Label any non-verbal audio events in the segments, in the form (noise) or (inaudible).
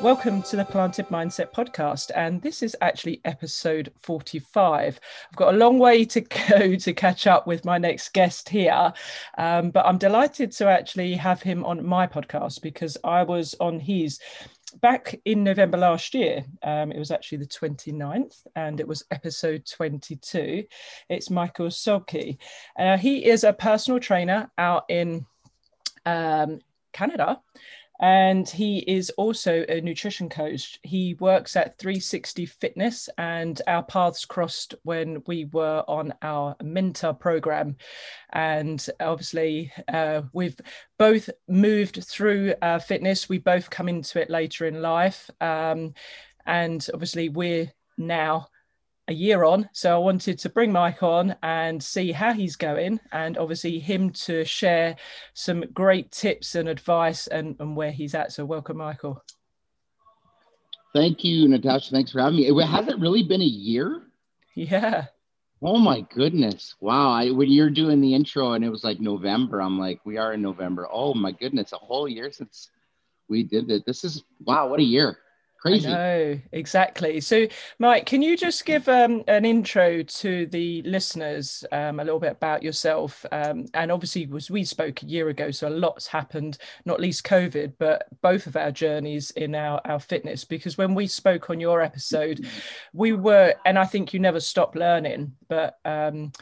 Welcome to the Planted Mindset podcast. And this is actually episode 45. I've got a long way to (laughs) go to catch up with my next guest here. Um, but I'm delighted to actually have him on my podcast because I was on his back in November last year. Um, it was actually the 29th and it was episode 22. It's Michael Sobkiw. Uh, he is a personal trainer out in um, Canada and he is also a nutrition coach. He works at 360 Fitness, and our paths crossed when we were on our mentor program. And obviously, uh, we've both moved through uh, fitness. We both come into it later in life, um, and obviously, we're now a year on. So I wanted to bring Mike on and see how he's going, and obviously him to share some great tips and advice and, and where he's at. So welcome, Michael. Thank you, Natasha. Thanks for having me. Has it really been a year? Yeah. Oh my goodness! Wow. I, when you're doing the intro and it was like November, I'm like, we are in November. Oh my goodness! A whole year since we did it. This is wow. What a year! Crazy. No, exactly. So, Mike, can you just give um, an intro to the listeners um, a little bit about yourself? Um, and obviously, was we spoke a year ago, so a lot's happened, not least COVID, but both of our journeys in our, our fitness. Because when we spoke on your episode, we were, and I think you never stop learning, but um,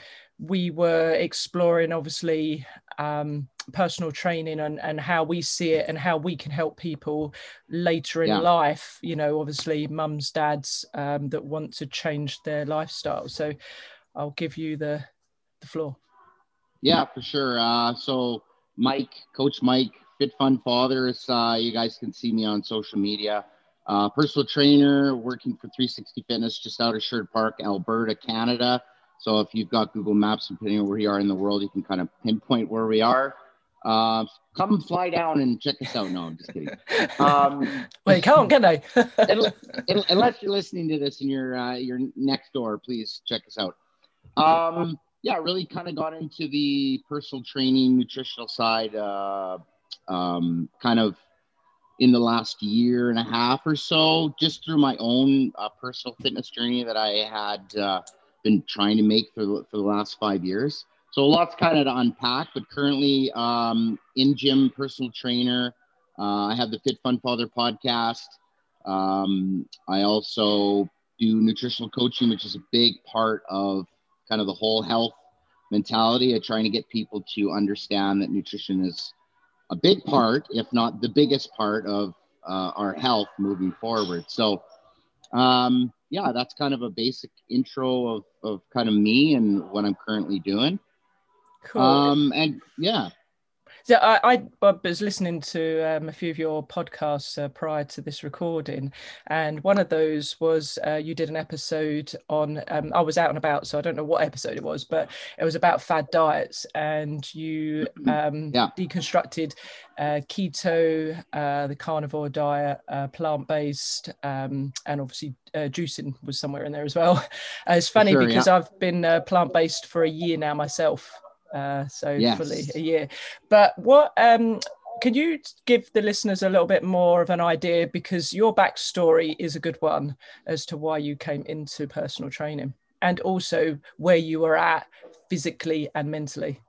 we were exploring obviously um, personal training and, and how we see it and how we can help people later in yeah. life you know obviously mums dads um, that want to change their lifestyle. So i'll give you the the floor. Yeah for sure. Uh, so mike coach mike fit fun fathers uh, you guys can see me on social media. Uh, personal trainer working for 360 fitness just out of sherwood park alberta canada. So if you've got Google Maps, depending on where you are in the world, you can kind of pinpoint where we are. Uh, come fly down and check us out. No, I'm just kidding. Um, (laughs) Wait, come, can they? (laughs) unless you're listening to this and you're uh, you're next door, please check us out. Um, yeah, really kind of got into the personal training, nutritional side, uh, um, kind of in the last year and a half or so, just through my own uh, personal fitness journey that I had uh, been trying to make for for the last five years. So lots kind of to unpack, but currently um, in gym personal trainer. Uh, I have the Fit Fun Father podcast. Um, I also do nutritional coaching, which is a big part of kind of the whole health mentality of trying to get people to understand that nutrition is a big part, if not the biggest part of uh, our health moving forward. So, um, yeah, that's kind of a basic intro of, of kind of me and what I'm currently doing. Cool. Um, and yeah. So I, I was listening to um, a few of your podcasts uh, prior to this recording, and one of those was uh, you did an episode on. Um, I was out and about, so I don't know what episode it was, but it was about fad diets, and you mm-hmm. um, yeah. deconstructed uh, keto, uh, the carnivore diet, uh, plant based, um, and obviously uh, juicing was somewhere in there as well. (laughs) it's funny sure, because yeah. I've been plant based for a year now myself uh, so yes. fully a year. But what um, can you give the listeners a little bit more of an idea because your backstory is a good one as to why you came into personal training and also where you were at physically and mentally.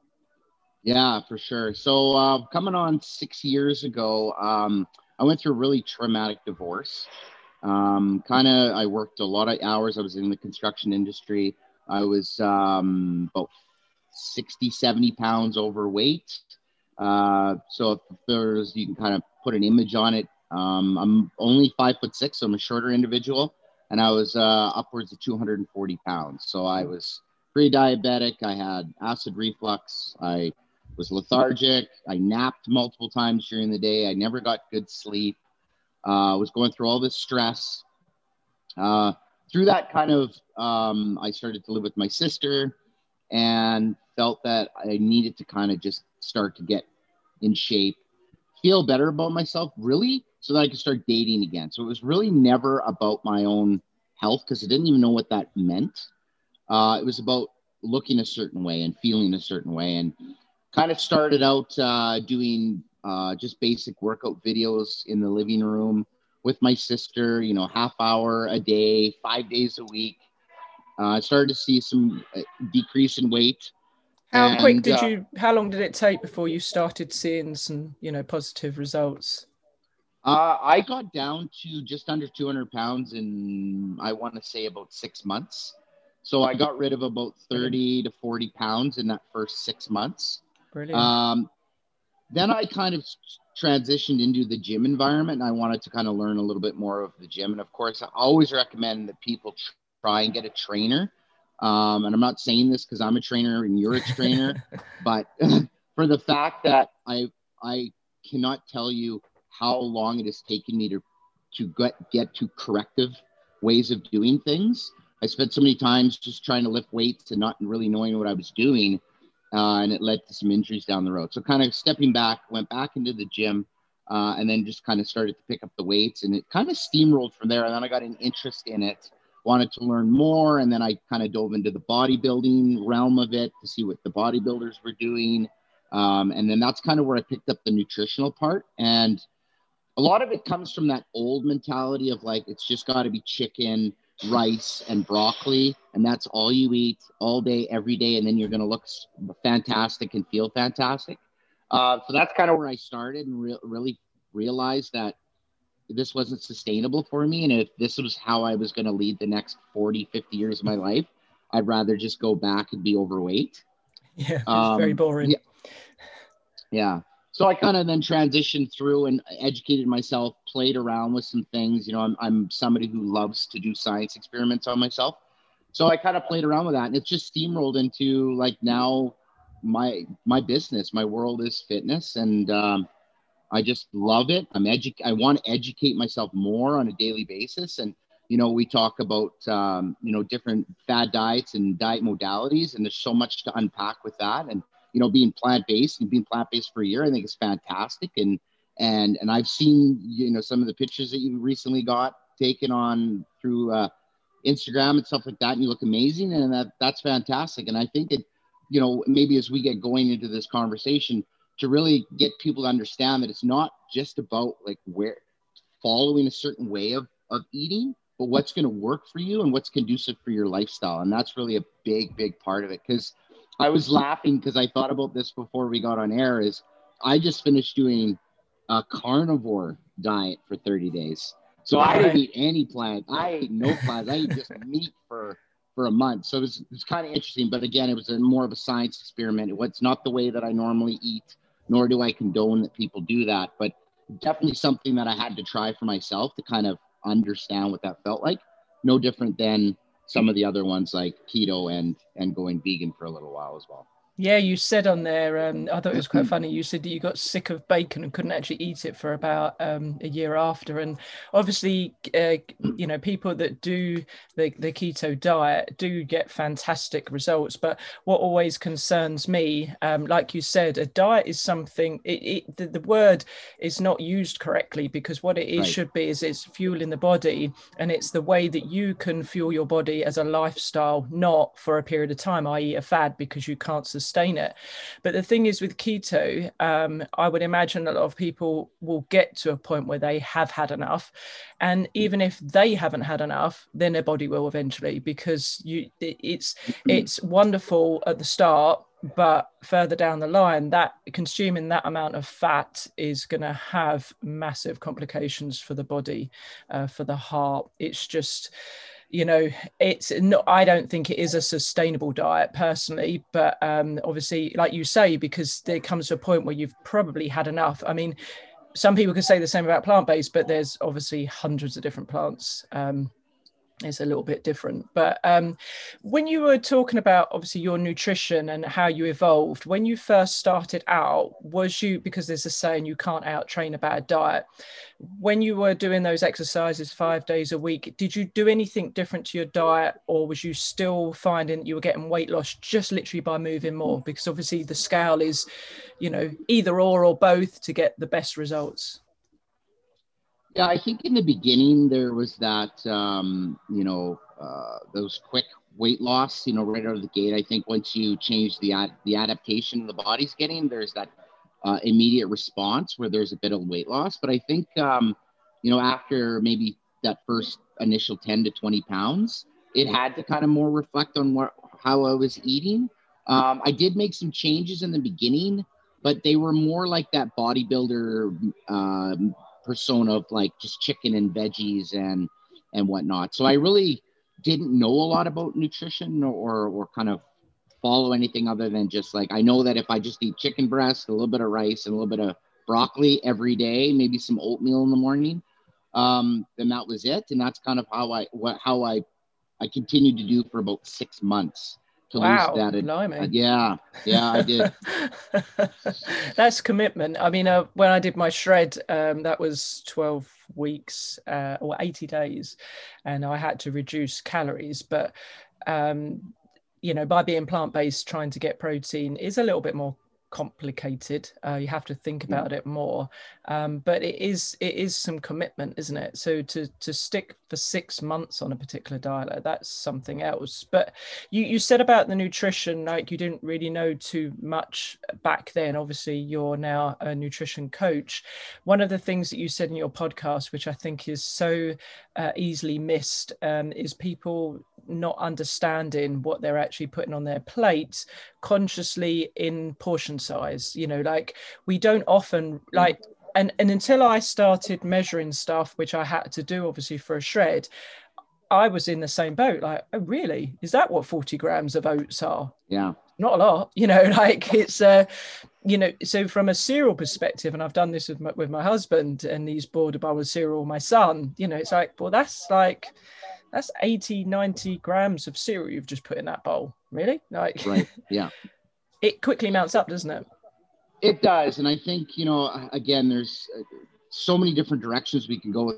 Yeah, for sure. So uh, coming on six years ago, um, I went through a really traumatic divorce. Um, kind of, I worked a lot of hours. I was in the construction industry. I was um, about 60, 70 pounds overweight. Uh, so if there's, you can kind of put an image on it. Um, I'm only five foot six, so I'm a shorter individual, and I was uh, upwards of 240 pounds. So I was pre-diabetic. I had acid reflux. I was lethargic. I napped multiple times during the day. I never got good sleep. Uh, I was going through all this stress. Uh, through that kind of, um, I started to live with my sister and felt that I needed to kind of just start to get in shape, feel better about myself, really, so that I could start dating again. So it was really never about my own health because I didn't even know what that meant. Uh, it was about looking a certain way and feeling a certain way, and kind of started out uh, doing uh, just basic workout videos in the living room with my sister, you know, half hour a day, five days a week. Uh, I started to see some uh, decrease in weight. How and, quick did uh, you? How long did it take before you started seeing some, you know, positive results? Uh, I got down to just under 200 pounds in, I want to say, about six months. So I got rid of about 30 to 40 pounds in that first six months. Brilliant. Um, then I kind of transitioned into the gym environment and I wanted to kind of learn a little bit more of the gym. And of course, I always recommend that people try and get a trainer. Um, and I'm not saying this because I'm a trainer and you're a (laughs) trainer, but (laughs) for the fact that I I cannot tell you how long it has taken me to to get get to corrective ways of doing things. I spent so many times just trying to lift weights and not really knowing what I was doing uh, and it led to some injuries down the road. So kind of stepping back, went back into the gym, uh, and then just kind of started to pick up the weights, and it kind of steamrolled from there. And then I got an interest in it, wanted to learn more, and then I kind of dove into the bodybuilding realm of it to see what the bodybuilders were doing, um, and then that's kind of where I picked up the nutritional part and. A lot of it comes from that old mentality of like it's just got to be chicken, rice and broccoli, and that's all you eat all day, every day, and then you're going to look fantastic and feel fantastic. Uh, so that's kind of where I started and re- really realized that this wasn't sustainable for me. And if this was how I was going to lead the next 40, 50 years of my (laughs) life, I'd rather just go back and be overweight. Yeah, um, very boring. Yeah. yeah so I kind of then transitioned through and educated myself, played around with some things. You know, I'm, I'm somebody who loves to do science experiments on myself. So I kind of played around with that and it just steamrolled into like now my, my business, my world is fitness. And, um, I just love it. I'm edu- I want to educate myself more on a daily basis. And, you know, we talk about, um, you know, different fad diets and diet modalities, and there's so much to unpack with that. And, you know, being plant based and being plant based for a year, I think is fantastic. And and and I've seen you know some of the pictures that you recently got taken on through uh, Instagram and stuff like that, and you look amazing, and that that's fantastic. And I think it, you know, maybe as we get going into this conversation, to really get people to understand that it's not just about like where following a certain way of of eating, but what's going to work for you and what's conducive for your lifestyle, and that's really a big big part of it because I was laughing because I thought about this before we got on air. Is I just finished doing a carnivore diet for 30 days. So I didn't eat any plant. I ate no plants. I ate just (laughs) meat for for a month. So it was, it was kind of interesting. But again, it was a, more of a science experiment. It's not the way that I normally eat, nor do I condone that people do that. But definitely something that I had to try for myself to kind of understand what that felt like. No different than some of the other ones like keto and and going vegan for a little while as well. Yeah, you said on there, um, I thought it was quite funny. You said that you got sick of bacon and couldn't actually eat it for about um, a year after. And obviously, uh, you know, people that do the, the keto diet do get fantastic results. But what always concerns me, um, like you said, a diet is something, it, it the, the, word is not used correctly because what it is right. should be is it's fueling the body and it's the way that you can fuel your body as a lifestyle, not for a period of time, i.e., a fad, because you can't sustain sustain it. But the thing is with keto, um, I would imagine a lot of people will get to a point where they have had enough. And even if they haven't had enough, then their body will eventually because you it's mm-hmm. it's wonderful at the start but further down the line that consuming that amount of fat is going to have massive complications for the body uh, for the heart it's just you know it's not i don't think it is a sustainable diet personally but um obviously like you say because there comes to a point where you've probably had enough. I mean some people could say the same about plant-based but there's obviously hundreds of different plants um is a little bit different. But um, when you were talking about obviously your nutrition and how you evolved, when you first started out, was you because there's a saying you can't out train a bad diet. When you were doing those exercises five days a week, did you do anything different to your diet, or was you still finding you were getting weight loss just literally by moving more? Because obviously the scale is, you know, either or or both to get the best results. Yeah, I think in the beginning there was that, um, you know, uh, those quick weight loss, you know, right out of the gate. I think once you change the ad- the adaptation the body's getting, there's that uh, immediate response where there's a bit of weight loss. But I think um, you know, after maybe that first initial 10 to 20 pounds, it had to kind of more reflect on what how I was eating. Um, I did make some changes in the beginning, but they were more like that bodybuilder um, persona of like just chicken and veggies and and whatnot. So I really didn't know a lot about nutrition or or kind of follow anything other than just like I know that if I just eat chicken breast, a little bit of rice, and a little bit of broccoli every day, maybe some oatmeal in the morning, um, then that was it. And that's kind of how I what how I I continued to do for about six months to wow, lose that. Uh, yeah, yeah, I did. (laughs) That's commitment. I mean, uh, when I did my shred, um, that was 12 weeks uh, or 80 days, and I had to reduce calories. But, um, you know, by being plant based, trying to get protein is a little bit more complicated. Uh, you have to think about it more. Um, but it is it is some commitment, isn't it? So to to stick for six months on a particular diet, that's something else. But you you said about the nutrition, like you didn't really know too much back then. Obviously, you're now a nutrition coach. One of the things that you said in your podcast, which I think is so uh, easily missed, um, is people not understanding what they're actually putting on their plate consciously in portion size you know like we don't often like and and until i started measuring stuff which i had to do obviously for a shred i was in the same boat like oh really? Is that what 40 grams of oats are? Yeah. Not a lot (laughs) you know like it's uh you know so from a cereal perspective and i've done this with my, with my husband and he's bored about with cereal my son you know it's like well that's like that's 80 90 grams of cereal you've just put in that bowl really? Like right yeah it quickly mounts up doesn't it? It does and i think you know again there's so many different directions we can go with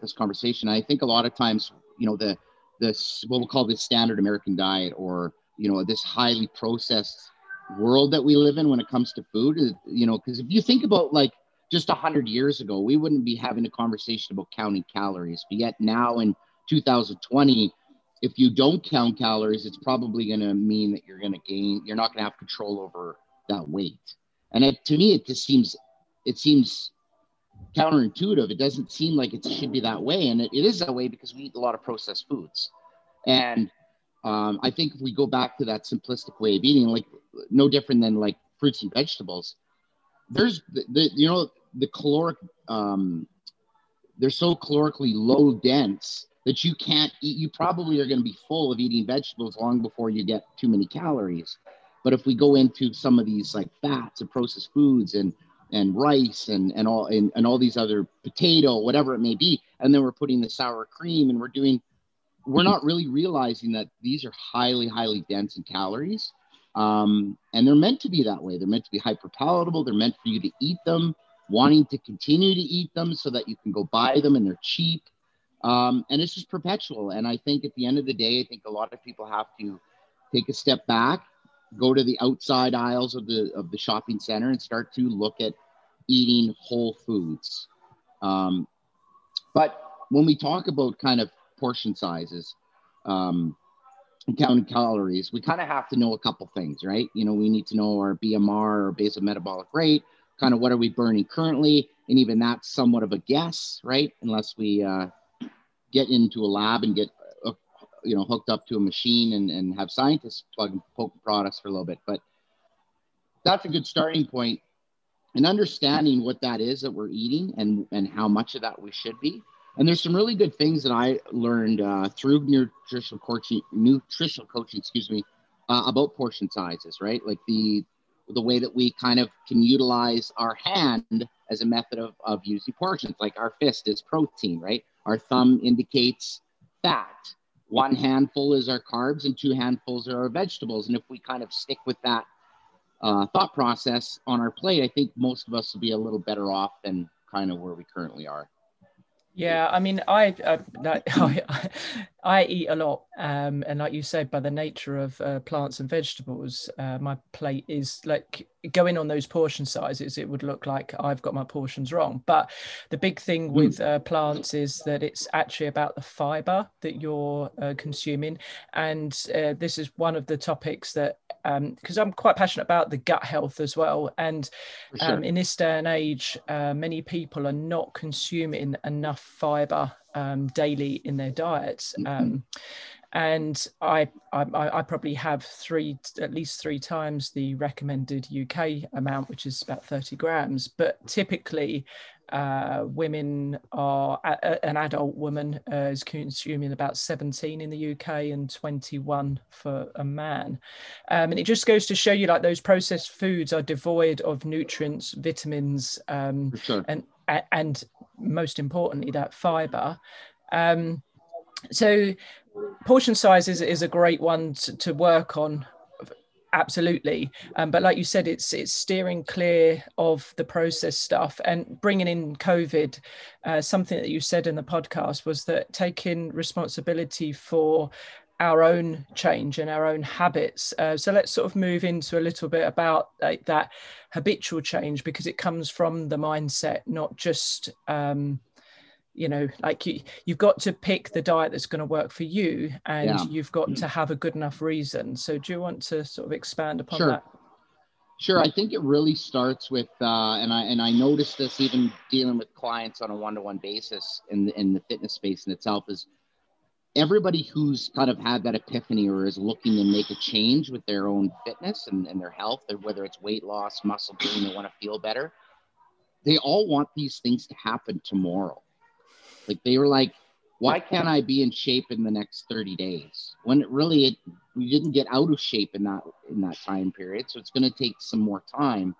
this conversation. I think a lot of times you know the this what we'll call the standard american diet or you know this highly processed world that we live in when it comes to food you know because if you think about like just 100 years ago we wouldn't be having a conversation about counting calories. But yet now in 2020, if you don't count calories, it's probably going to mean that you're going to gain, you're not going to have control over that weight. And it, to me, it just seems, it seems counterintuitive. It doesn't seem like it should be that way. And it, it is that way because we eat a lot of processed foods. And um, I think if we go back to that simplistic way of eating, like no different than like fruits and vegetables, there's the, the you know, the caloric, um, they're so calorically low dense that you can't eat. You probably are going to be full of eating vegetables long before you get too many calories. But if we go into some of these like fats and processed foods and and rice and and all and, and all these other potato, whatever it may be, and then we're putting the sour cream and we're doing, we're not really realizing that these are highly highly dense in calories. Um, and they're meant to be that way. They're meant to be hyper palatable. They're meant for you to eat them, wanting to continue to eat them so that you can go buy them and they're cheap um, and it's just perpetual. And I think at the end of the day, I think a lot of people have to take a step back, go to the outside aisles of the of the shopping center, and start to look at eating whole foods. Um, but when we talk about kind of portion sizes um, counting calories, we kind of have to know a couple things, right? You know, we need to know our BMR or basal metabolic rate, kind of what are we burning currently, and even that's somewhat of a guess, right? Unless we uh, get into a lab and get uh, you know hooked up to a machine and, and have scientists plug and poke products for a little bit. But that's a good starting point. and understanding what that is that we're eating and and how much of that we should be. And there's some really good things that i learned uh, through nutritional coaching nutritional coaching excuse me uh, about portion sizes right? Like the the way that we kind of can utilize our hand as a method of, of using portions like our fist is protein right our thumb indicates fat. One handful is our carbs, and two handfuls are our vegetables. And if we kind of stick with that uh, thought process on our plate, I think most of us will be a little better off than kind of where we currently are. Yeah, I mean, I, uh, (laughs) I, I eat a lot, um, and like you said, by the nature of uh, plants and vegetables, uh, my plate is like going on those portion sizes. It would look like I've got my portions wrong. But the big thing hmm. with uh, plants is that it's actually about the fiber that you're uh, consuming, and uh, this is one of the topics that because um, I'm quite passionate about the gut health as well, and sure. um, in this day and age, uh, many people are not consuming enough fiber um, daily in their diets. Mm-hmm. Um, and I, I, I probably have three, at least three times the recommended UK amount, which is about 30 grams. But typically, uh, women are an adult woman uh, is consuming about 17 in the UK and 21 for a man, um, and it just goes to show you like those processed foods are devoid of nutrients, vitamins, um, sure. and and most importantly that fiber. Um, so portion size is, is a great one to, to work on absolutely. Um, but like you said it's it's steering clear of the process stuff and bringing in covid uh, something that you said in the podcast was that taking responsibility for our own change and our own habits. Uh, so let's sort of move into a little bit about like, that habitual change because it comes from the mindset not just um, you know like you you've got to pick the diet that's going to work for you and yeah. you've got to have a good enough reason so do you want to sort of expand upon sure. that sure i think it really starts with uh, and i and i noticed this even dealing with clients on a one-to-one basis in the, in the fitness space in itself is everybody who's kind of had that epiphany or is looking to make a change with their own fitness and, and their health whether it's weight loss muscle gain they want to feel better they all want these things to happen tomorrow like they were like, why can't I be in shape in the next 30 days? When it really it, we didn't get out of shape in that in that time period. So it's going to take some more time.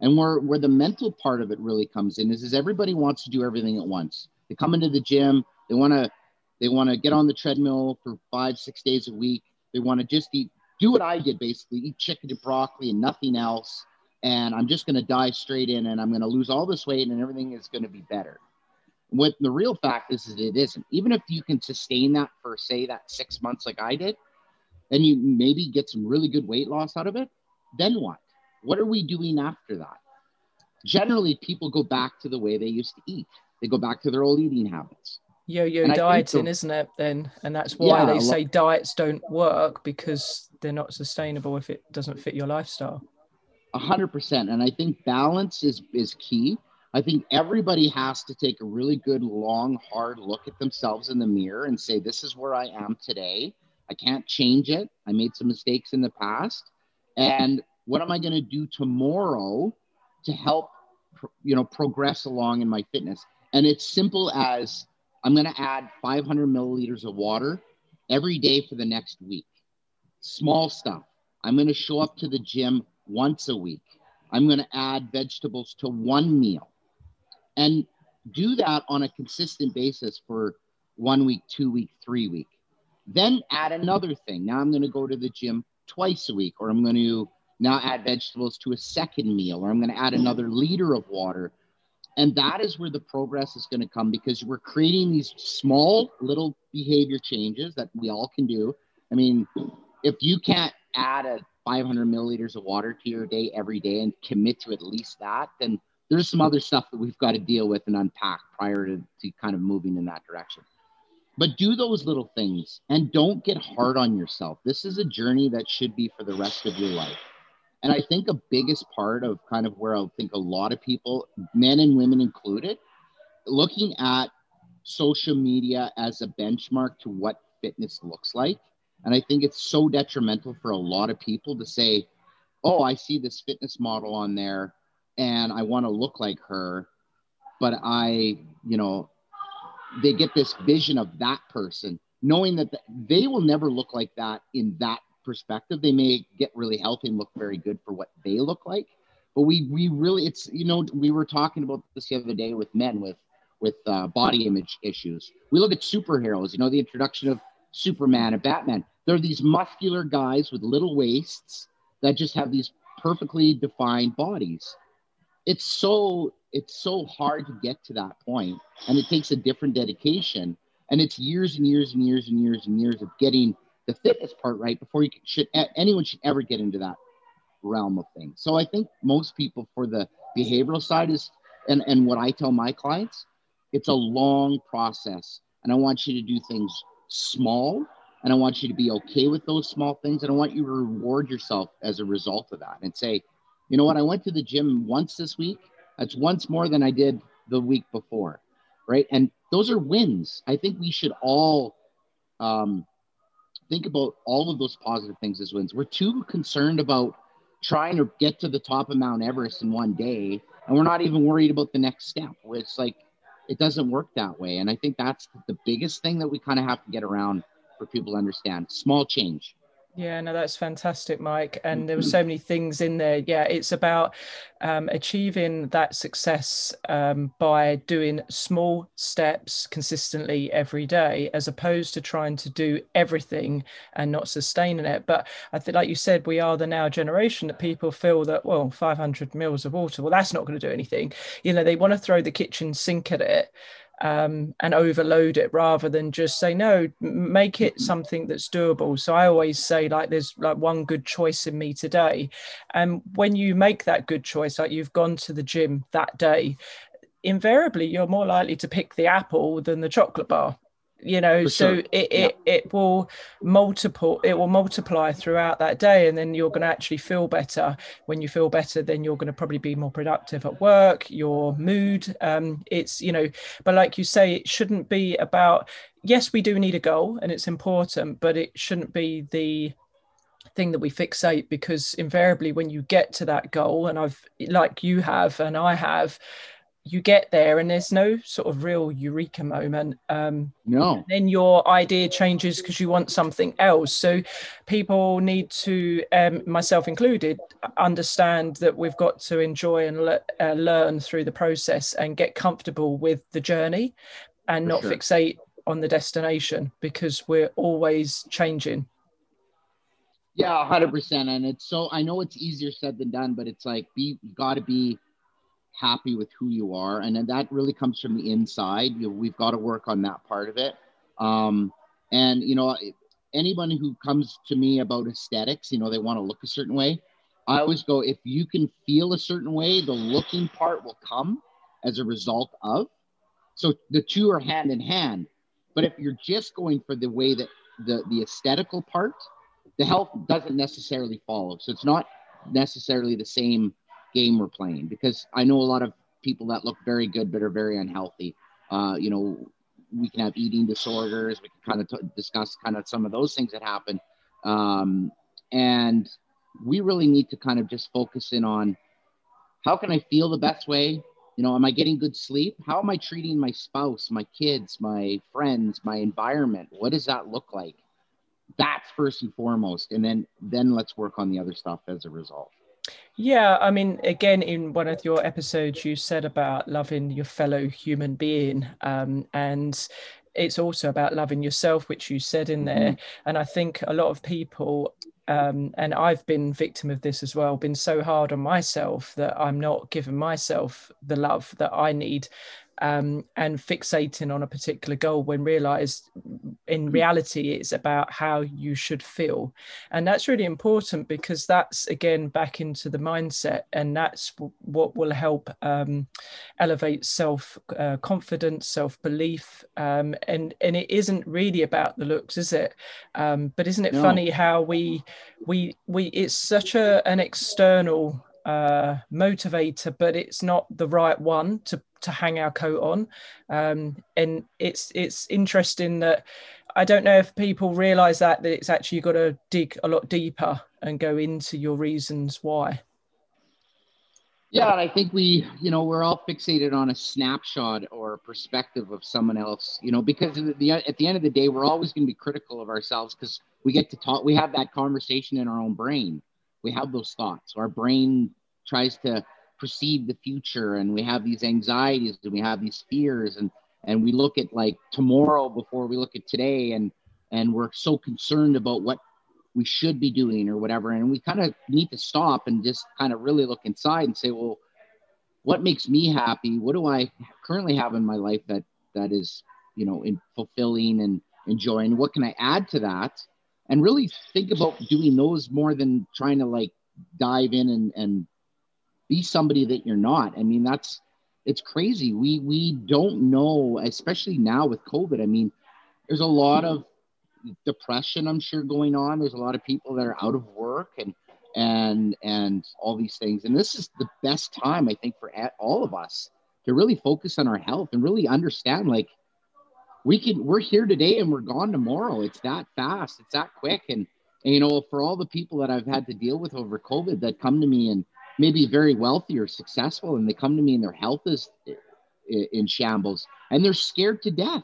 And where where the mental part of it really comes in is is everybody wants to do everything at once. They come into the gym, they want to they want to get on the treadmill for five, six days a week. They want to just eat, do what I did basically, eat chicken and broccoli and nothing else. And I'm just going to dive straight in and I'm going to lose all this weight and everything is going to be better. What the real fact is, is it isn't. Even if you can sustain that for, say, that six months like I did, and you maybe get some really good weight loss out of it, then what? What are we doing after that? Generally, people go back to the way they used to eat. They go back to their old eating habits. Yo-yo and dieting, isn't it? Then, and that's why yeah, they say diets don't work because they're not sustainable if it doesn't fit your lifestyle. A hundred percent, and I think balance is is key. I think everybody has to take a really good, long, hard look at themselves in the mirror and say, This is where I am today. I can't change it. I made some mistakes in the past. And what am I going to do tomorrow to help, you know, progress along in my fitness? And it's simple as I'm going to add 500 milliliters of water every day for the next week. Small stuff. I'm going to show up to the gym once a week. I'm going to add vegetables to one meal and do that on a consistent basis for one week, two week, three week. Then add another thing. Now I'm going to go to the gym twice a week, or I'm going to now add vegetables to a second meal, or I'm going to add another liter of water. And that is where the progress is going to come because we're creating these small little behavior changes that we all can do. I mean, if you can't add a 500 milliliters of water to your day every day and commit to at least that, then there's some mm-hmm. other stuff that we've got to deal with and unpack prior to, to kind of moving in that direction. But do those little things and don't get hard on yourself. This is a journey that should be for the rest of your life. And I think a biggest part of kind of where I think a lot of people, men and women included, looking at social media as a benchmark to what fitness looks like. And I think it's so detrimental for a lot of people to say, oh, I see this fitness model on there and I want to look like her, but I, you know, they get this vision of that person, knowing that they will never look like that in that perspective. They may get really healthy and look very good for what they look like, but we we really it's you know we were talking about this the other day with men with with uh, body image issues. We look at superheroes, you know, the introduction of Superman and Batman. They're these muscular guys with little waists that just have these perfectly defined bodies it's so it's so hard to get to that point and it takes a different dedication and it's years and years and years and years and years of getting the fitness part right before you should anyone should ever get into that realm of things. So i think most people for the behavioral side is and and what i tell my clients it's a long process and i want you to do things small and i want you to be okay with those small things and i want you to reward yourself as a result of that and say you know what? I went to the gym once this week. That's once more than i did the week before right? And those are wins. I think we should all um, think about all of those positive things as wins. We're too concerned about trying to get to the top of mount everest in one day and we're not even worried about the next step. It's like it doesn't work that way. And i think that's the biggest thing that we kind of have to get around for people to understand. Small change yeah, no, that's fantastic, Mike. And there were so many things in there. Yeah, it's about um, achieving that success um, by doing small steps consistently every day, as opposed to trying to do everything and not sustaining it. But I think, like you said, we are the now generation that people feel that, well, 500 mils of water, well, that's not going to do anything. You know, they want to throw the kitchen sink at it um, and overload it rather than just say no make it something that's doable. So i always say like there's like one good choice in me today. And when you make that good choice like you've gone to the gym that day invariably you're more likely to pick the apple than the chocolate bar you know so it, it yeah. it will multiple it will multiply throughout that day and then you're going to actually feel better when you feel better then you're going to probably be more productive at work your mood um it's you know but like you say it shouldn't be about yes we do need a goal and it's important but it shouldn't be the thing that we fixate because invariably when you get to that goal and i've like you have and i have you get there and there's no sort of real eureka moment um no. then your idea changes because you want something else. So people need to um, myself included understand that we've got to enjoy and le- uh, learn through the process and get comfortable with the journey and For not sure. fixate on the destination because we're always changing. Yeah 100% and it's so i know it's easier said than done but it's like be you got to be happy with who you are and then that really comes from the inside. You know, we've got to work on that part of it. Um, and you know anyone who comes to me about aesthetics you know they want to look a certain way i always go if you can feel a certain way the looking part will come as a result of. So the two are hand in hand. But if you're just going for the way that the the aesthetical part the health doesn't necessarily follow. So it's not necessarily the same game we're playing because I know a lot of people that look very good but are very unhealthy. Uh, you know, we can have eating disorders. We can kind of t- discuss kind of some of those things that happen. Um, and we really need to kind of just focus in on how can I feel the best way? You know, am I getting good sleep? How am I treating my spouse, my kids, my friends, my environment? What does that look like? That's first and foremost. And then then let's work on the other stuff as a result. Yeah, I mean, again, in one of your episodes, you said about loving your fellow human being, um, and it's also about loving yourself, which you said in there. Mm-hmm. And I think a lot of people, um, and I've been victim of this as well, been so hard on myself that I'm not giving myself the love that I need um, and fixating on a particular goal when realized in mm. reality it's about how you should feel and that's really important because that's again back into the mindset and that's what will help um, elevate self uh, confidence self belief um, and and it isn't really about the looks is it um, but isn't it no. funny how we we we it's such a an external uh, motivator, but it's not the right one to to hang our coat on. Um, and it's it's interesting that I don't know if people realise that that it's actually got to dig a lot deeper and go into your reasons why. Yeah, I think we, you know, we're all fixated on a snapshot or a perspective of someone else, you know, because at the, at the end of the day, we're always going to be critical of ourselves because we get to talk, we have that conversation in our own brain we have those thoughts. Our brain tries to perceive the future and we have these anxieties and we have these fears and and we look at like tomorrow before we look at today and and we're so concerned about what we should be doing or whatever and we kind of need to stop and just kind of really look inside and say well what makes me happy? What do I currently have in my life that that is, you know, in fulfilling and enjoying? What can I add to that? And really think about doing those more than trying to like dive in and, and be somebody that you're not. I mean, that's it's crazy. We we don't know, especially now with COVID. I mean, there's a lot of depression, I'm sure, going on. There's a lot of people that are out of work and and and all these things. And this is the best time, I think, for all of us to really focus on our health and really understand, like, we can we're here today and we're gone tomorrow. It's that fast. It's that quick. And, and you know, for all the people that I've had to deal with over COVID that come to me and maybe very wealthy or successful, and they come to me and their health is in shambles, and they're scared to death.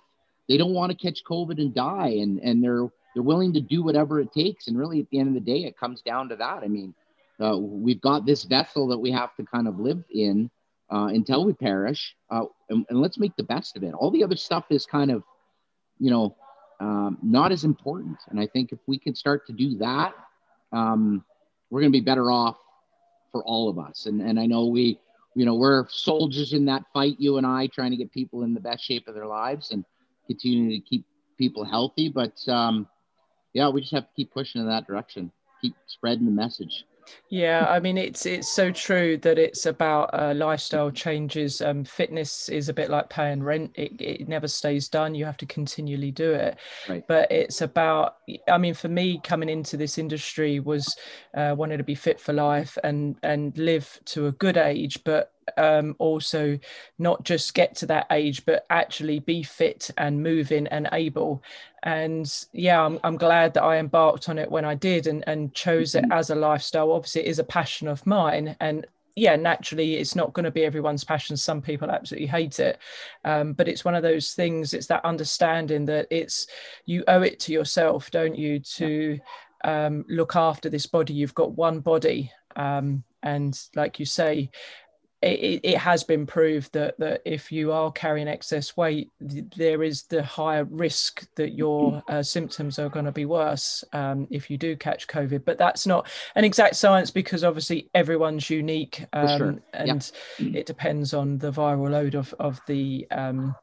They don't want to catch COVID and die, and and they're they're willing to do whatever it takes. And really, at the end of the day, it comes down to that. I mean, uh, we've got this vessel that we have to kind of live in uh, until we perish, uh, and, and, let's make the best of it. All the other stuff is kind of, you know, um, not as important. And I think if we can start to do that, um, we're going to be better off for all of us. And and I know we, you know, we're soldiers in that fight. You and I trying to get people in the best shape of their lives and continuing to keep people healthy. But um, yeah, we just have to keep pushing in that direction, keep spreading the message. Yeah, I mean it's it's so true that it's about uh, lifestyle changes. Um, fitness is a bit like paying rent; it, it never stays done. You have to continually do it. Right. But it's about. I mean, for me, coming into this industry was uh, wanted to be fit for life and and live to a good age, but um, also not just get to that age, but actually be fit and moving and able. And yeah, I'm, I'm glad that I embarked on it when I did and, and chose it mm-hmm. as a lifestyle. Obviously, it is a passion of mine. And yeah, naturally, it's not going to be everyone's passion. Some people absolutely hate it, um, but it's one of those things. It's that understanding that it's you owe it to yourself, don't you, to um, look after this body. You've got one body, um, and like you say, it, it, has been proved that that if you are carrying excess weight, there is the higher risk that your mm-hmm. uh, symptoms are going to be worse um, if you do catch COVID. But that's not an exact science because obviously everyone's unique, um, sure. and yeah. it depends on the viral load of of the um,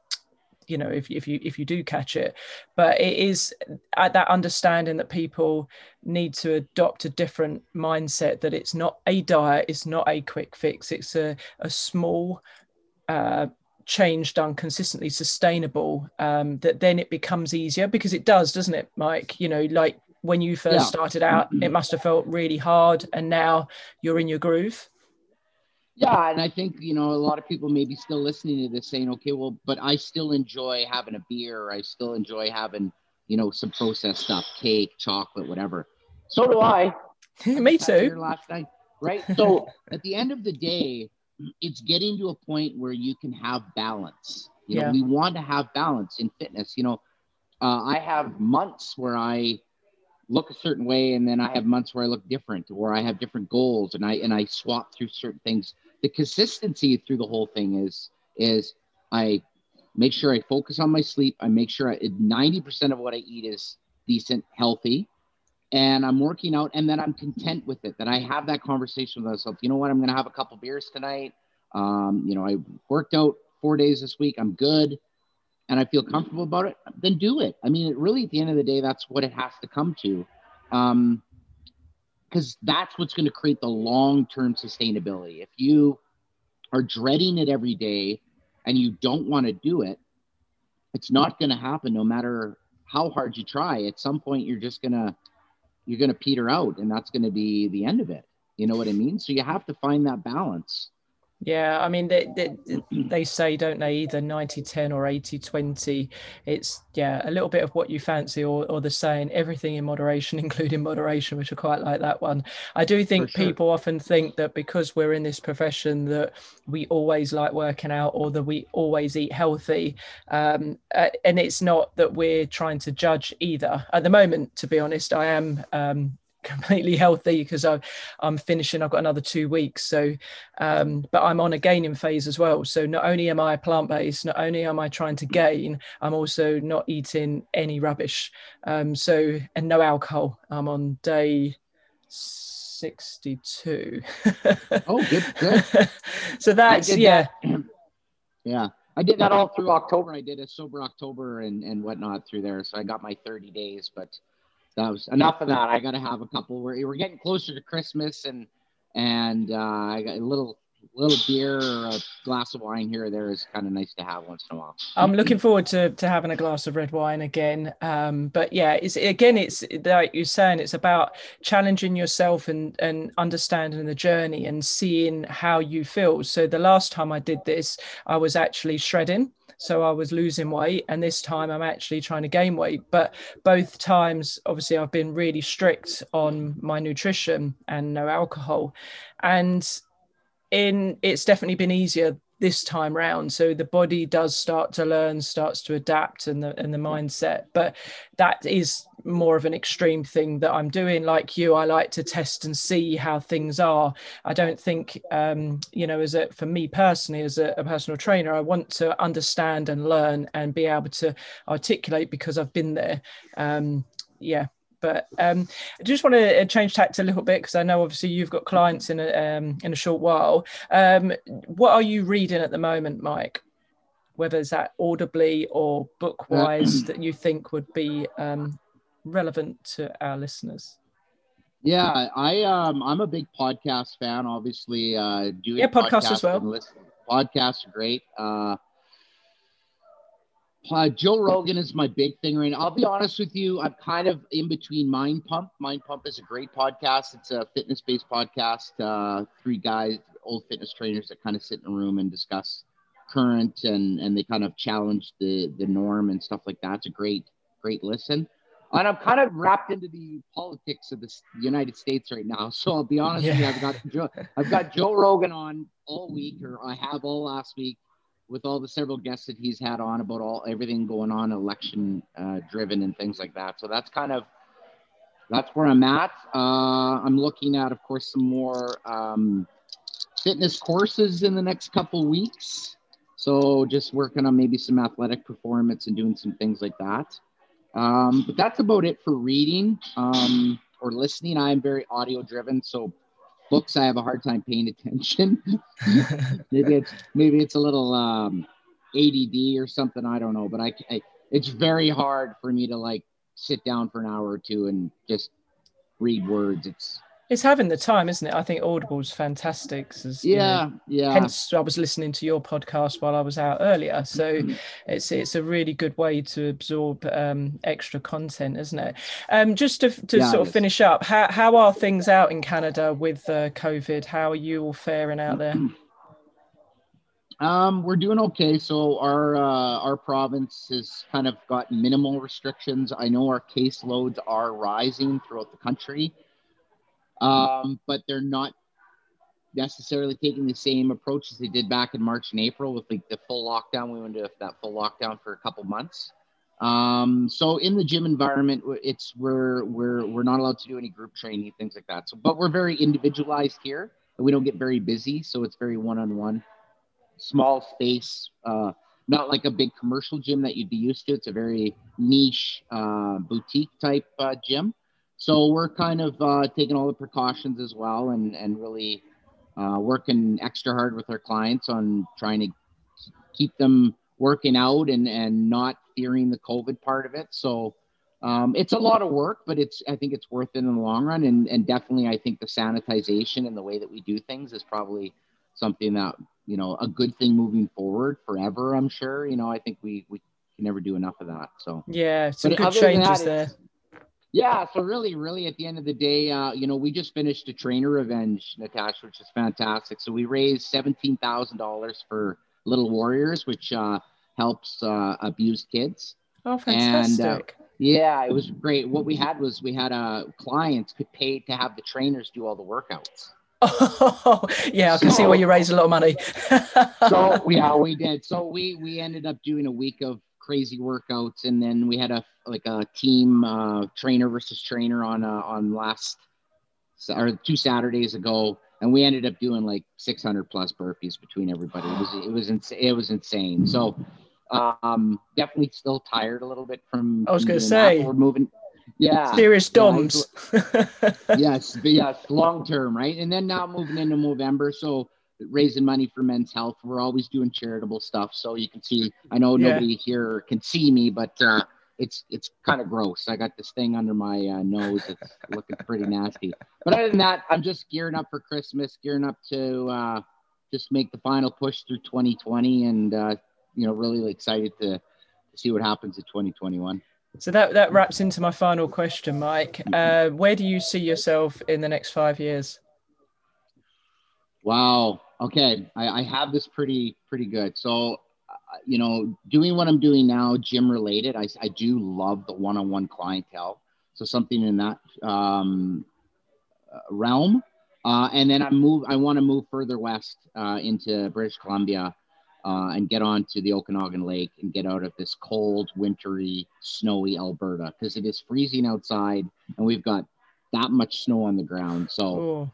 you know if, if you if you do catch it. But it is at that understanding that people need to adopt a different mindset that it's not a diet it's not a quick fix it's a, a small uh, change done consistently sustainable um, that then it becomes easier because it does doesn't it mike? You know like when you first yeah. started out it must have felt really hard and now you're in your groove yeah, and I think you know a lot of people may be still listening to this saying, okay, well, but I still enjoy having a beer. I still enjoy having you know some processed stuff, cake, chocolate, whatever. So do I. (laughs) Me too. Last night, right? (laughs) So at the end of the day, it's getting to a point where you can have balance. You know, yeah. we want to have balance in fitness. You know, uh, I have months where I look a certain way and then I have months where I look different or I have different goals and I and I swap through certain things the consistency through the whole thing is is I make sure I focus on my sleep. I make sure ninety percent of what I eat is decent, healthy, and I'm working out. And then I'm content with it. That I have that conversation with myself. You know what? I'm going to have a couple beers tonight. Um, you know, I worked out four days this week. I'm good, and I feel comfortable about it. Then do it. I mean, it really, at the end of the day, that's what it has to come to. Um, because that's what's going to create the long term sustainability. If you are dreading it every day and you don't want to do it, it's not going to happen no matter how hard you try. At some point, you're just going to you're going to peter out and that's going to be the end of it. You know what I mean? So you have to find that balance. Yeah, I mean, they, they, (clears throat) they, say, don't they, either 90 10 or 80 20. It's, yeah, a little bit of what you fancy, or, or the saying, everything in moderation, (laughs) including moderation, which I quite like that one. I do think sure. people often think that because we're in this profession, that we always like working out or that we always eat healthy. Um, uh, and it's not that we're trying to judge either. At the moment, to be honest, I am um, completely (laughs) healthy because I'm finishing. I've got another two weeks. So, um, but I'm on a gaining phase as well. So not only am I plant based, not only am I trying to gain, I'm also not eating any rubbish. Um, so and no alcohol. I'm on day 62. (laughs) oh, good, good. (laughs) so that's yeah. That. (clears throat) yeah. I did that all through October. I did a sober October and, and whatnot through there. So I got my 30 days, but that was enough of that. I got to have a couple where we're getting closer to Christmas and, and uh, I got a little little beer or a glass of wine here or there is kind of nice to have once in a while. I'm looking forward to, to having a glass of red wine again. Um, but yeah, it's again, it's like you're saying, it's about challenging yourself and and understanding the journey and seeing how you feel. So the last time I did this, I was actually shredding. So I was losing weight, and this time I'm actually trying to gain weight. But both times, obviously, I've been really strict on my nutrition and no alcohol. And in it's definitely been easier this time round. So the body does start to learn starts to adapt and the and the mindset. But that is more of an extreme thing that i'm doing. Like you i like to test and see how things are. I don't think um you know as a for me personally as a, a personal trainer i want to understand and learn and be able to articulate because i've been there. Um yeah but um, I just want to uh, change tact a little bit because I know obviously you've got clients in a um, in a short while. Um, what are you reading at the moment, Mike? Whether it's that audibly or book wise (clears throat) that you think would be um, relevant to our listeners. Yeah, I um I'm a big podcast fan. Obviously, uh, doing yeah, podcasts, as well. Podcasts are great. Uh, uh, Joe Rogan is my big thing right now. I'll be honest with you. I'm kind of in between Mind Pump. Mind Pump is a great podcast. It's a fitness based podcast. Uh, three guys, old fitness trainers that kind of sit in a room and discuss current and, and they kind of challenge the, the norm and stuff like that. It's a great, great listen. And I'm kind of wrapped into the politics of the United States right now. So I'll be honest yeah. with you. I've got Joe, I've got Joe Rogan on all week, or I have all last week with all the several guests that he's had on about all everything going on election uh, driven and things like that. So that's kind of that's where I'm at. Uh, I'm looking at, of course, some more um, fitness courses in the next couple weeks. So just working on maybe some athletic performance and doing some things like that. Um, but that's about it for reading um, or listening. I'm very audio driven, so books I have a hard time paying attention. (laughs) maybe it's maybe it's a little um, ADD or something. I don't know, but I, I it's very hard for me to like sit down for an hour or two and just read words. It's it's having the time, isn't it? I think Audible is fantastic. yeah, you know, yeah. Hence, I was listening to your podcast while I was out earlier, so mm-hmm. it's it's a really good way to absorb um, extra content, isn't it? Um, just to, to yeah, sort of finish up, how how are things out in Canada with uh, COVID? How are you all faring out there? (clears throat) Um, we're doing okay. So our uh, our province has kind of got minimal restrictions. I know our caseloads are rising throughout the country um, but they're not necessarily taking the same approach as they did back in March and April with like the full lockdown. We went into that full lockdown for a couple months. Um, so in the gym environment, it's we're we're we're not allowed to do any group training, things like that. So, but we're very individualized here, and we don't get very busy, so it's very one-on-one, small space. Uh, not like a big commercial gym that you'd be used to. It's a very niche uh, boutique type uh, gym. So we're kind of uh, taking all the precautions as well, and and really uh, working extra hard with our clients on trying to keep them working out and and not fearing the COVID part of it. So um, it's a lot of work, but it's I think it's worth it in the long run, and and definitely I think the sanitization and the way that we do things is probably something that you know a good thing moving forward forever. I'm sure you know I think we we can never do enough of that. So yeah, some but good changes there. Yeah, so really, really, at the end of the day, uh, you know, we just finished a trainer revenge, Natasha, which is fantastic. So we raised seventeen thousand dollars for Little Warriors, which uh, helps uh, abused kids. Oh, fantastic! And, uh, yeah, it was great. What we had was we had uh, clients could pay to have the trainers do all the workouts. Oh, (laughs) yeah, I can so, see why you raised a lot of money. so (laughs) yeah, we did. So we we ended up doing a week of crazy workouts, and then we had a like a team uh, trainer versus trainer on uh, on last or two Saturdays ago, and we ended up doing like 600 plus burpees between everybody. It was it was ins- it was insane. So um, definitely still tired a little bit from. I was going to say we're moving. yeah, serious DOMs. (laughs) yes, yes, long term, right? And then now moving into November, so raising money for men's health. We're always doing charitable stuff, so you can see. I know yeah. nobody here can see me, but uh, it's it's kind of gross. I got this thing under my uh, nose. It's looking pretty nasty. But other than that, I'm just gearing up for Christmas, gearing up to uh, just make the final push through 2020, and uh, you know, really excited to, to see what happens in 2021. So that that wraps into my final question, Mike. Uh, where do you see yourself in the next five years? Wow. Okay, I, I have this pretty pretty good. So, uh, you know, doing what I'm doing now, gym related, I, I do love the one-on-one clientele. So something in that um, uh, realm, uh, and then I move. I want to move further west uh, into British Columbia uh, and get on to the Okanagan Lake and get out of this cold, wintry, snowy Alberta because it is freezing outside and we've got that much snow on the ground. So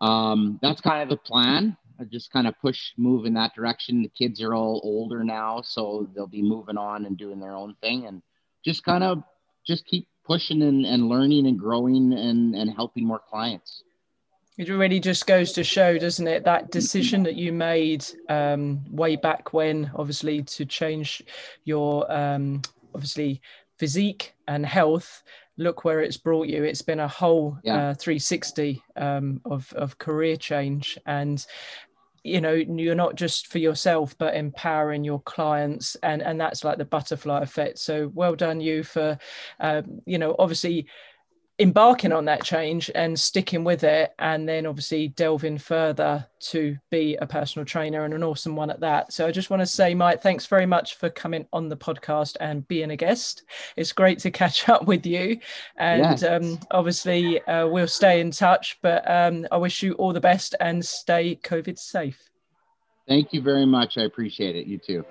um, that's kind of the plan. I just kind of push, move in that direction. The kids are all older now, so they'll be moving on and doing their own thing, and just kind of just keep pushing and, and learning and growing and, and helping more clients. It really just goes to show, doesn't it, that decision that you made um, way back when, obviously, to change your um, obviously physique and health. Look where it's brought you. It's been a whole yeah. uh, 360 um, of of career change, and you know you're not just for yourself but empowering your clients and and that's like the butterfly effect so well done you for um, you know obviously embarking on that change and sticking with it and then obviously delving further to be a personal trainer and an awesome one at that. So i just want to say mike thanks very much for coming on the podcast and being a guest. It's great to catch up with you. And yes. um, obviously uh, we'll stay in touch but um, i wish you all the best and stay covid safe. Thank you very much. I appreciate it. You too